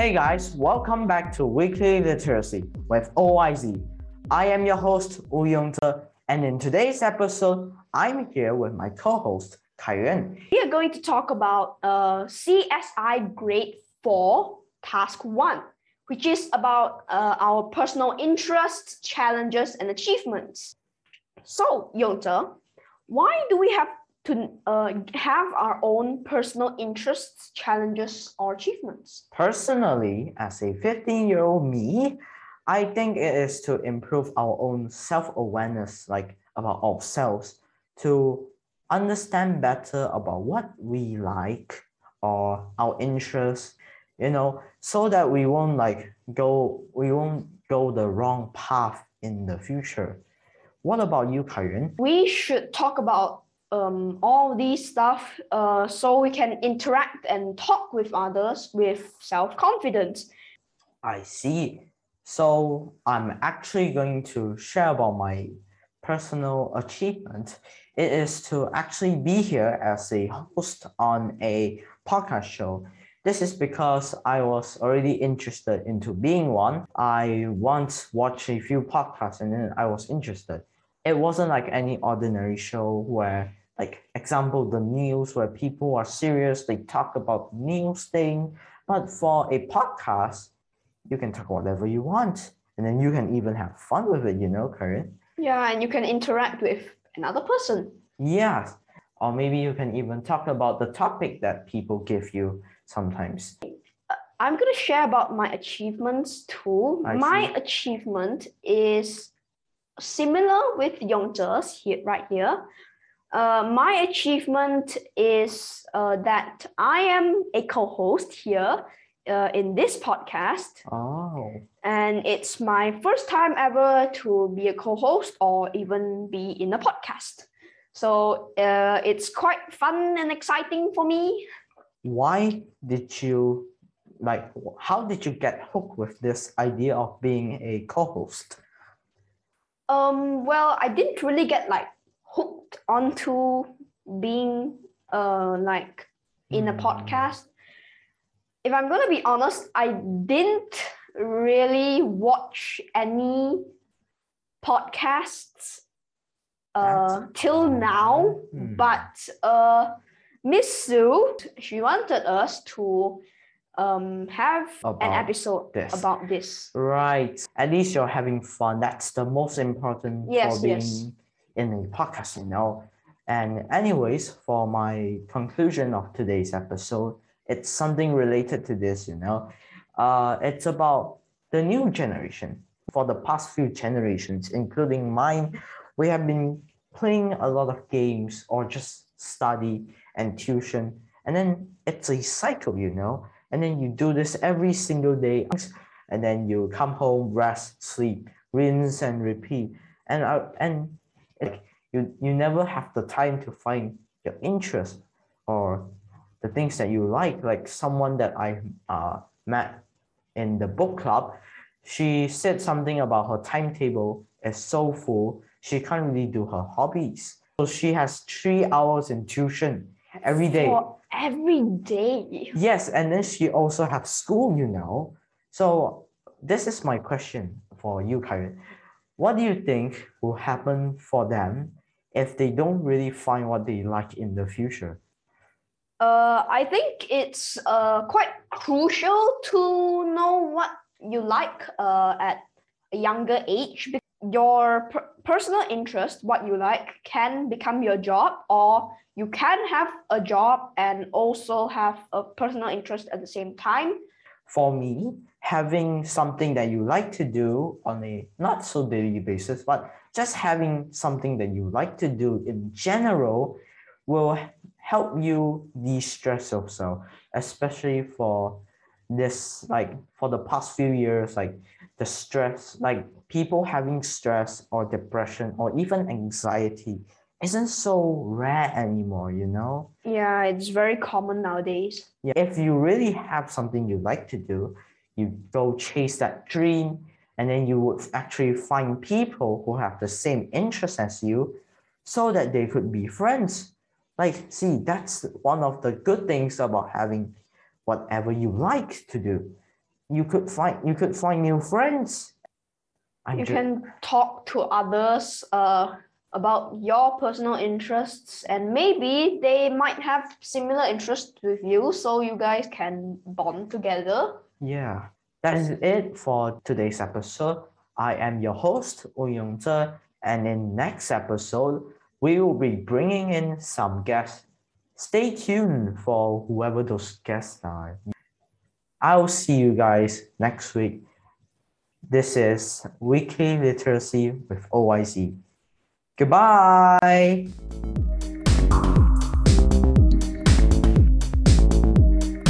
Hey guys, welcome back to Weekly Literacy with OYZ. I am your host, Ooi Yong Zhe, and in today's episode, I'm here with my co-host, Kai Yuan. We are going to talk about uh, CSI Grade 4, Task 1, which is about uh, our personal interests, challenges, and achievements. So, Yong Zhe, why do we have to uh, have our own personal interests, challenges, or achievements? Personally, as a 15-year-old me, I think it is to improve our own self-awareness, like about ourselves, to understand better about what we like or our interests, you know, so that we won't like go we won't go the wrong path in the future. What about you, Kai Yuan? We should talk about um, all these stuff uh, so we can interact and talk with others with self-confidence. I see. So I'm actually going to share about my personal achievement. It is to actually be here as a host on a podcast show. This is because I was already interested into being one. I once watched a few podcasts and then I was interested. It wasn't like any ordinary show where like example the news where people are serious they talk about news thing but for a podcast you can talk whatever you want and then you can even have fun with it you know Kai Yuan Yeah, and you can interact with another person. yes or maybe you can even talk about the topic that people give you sometimes uh, I'm going to share about my achievements too. I my see. achievement is similar with Yong Zhe's here, right here. Uh, my achievement is uh, that I am a co-host here uh, in this podcast, oh and it's my first time ever to be a co-host or even be in a podcast. So uh, it's quite fun and exciting for me. why did you like how did you get hooked with this idea of being a co-host Um, well, I didn't really get like onto being uh like in a Hmm. podcast. If I'm gonna be honest, I didn't really watch any podcasts uh till now, Hmm. but uh Miss Sue, she wanted us to um have an episode this. about this. Right. At least you're having fun. That's the most important Yes, for being yes. In a podcast, you know. And anyways, for my conclusion of today's episode, it's something related to this, you know. Uh, it's about the new generation. For the past few generations, including mine, we have been playing a lot of games or just study and tuition. And then it's a cycle, you know. And then you do this every single day and then you come home, rest, sleep, rinse and repeat. And uh, and like you you never have the time to find your interest or the things that you like. Like someone that I uh, met in the book club, she said something about her timetable is so full she can't really do her hobbies. So she has three hours in tuition every day. For every day. Yes, and then she also have school, you know. So this is my question for you, Kai Yuan. What do you think will happen for them if they don't really find what they like in the future? Uh, I think it's uh, quite crucial to know what you like uh, at a younger age. Your per- personal interest, what you like, can become your job, or you can have a job and also have a personal interest at the same time. For me, having something that you like to do on a not so daily basis, but just having something that you like to do in general will help you de-stress yourself, especially for this like for the past few years, like the stress, like people having stress or depression or even anxiety isn't so rare anymore, you know? Yeah, it's very common nowadays. Yeah, if you really have something you like to do, you go chase that dream, and then you would actually find people who have the same interests as you so that they could be friends. Like, see, that's one of the good things about having whatever you like to do. you could find you could find new friends. I'm you can talk to others uh, about your personal interests and maybe they might have similar interests with you so you guys can bond together Yeah, that is it for today's episode. I am your host, Ooi Yong Zhe, and in next episode, we will be bringing in some guests. Stay tuned for whoever those guests are. I'll see you guys next week. This is Weekly Literacy with OYZ. Goodbye.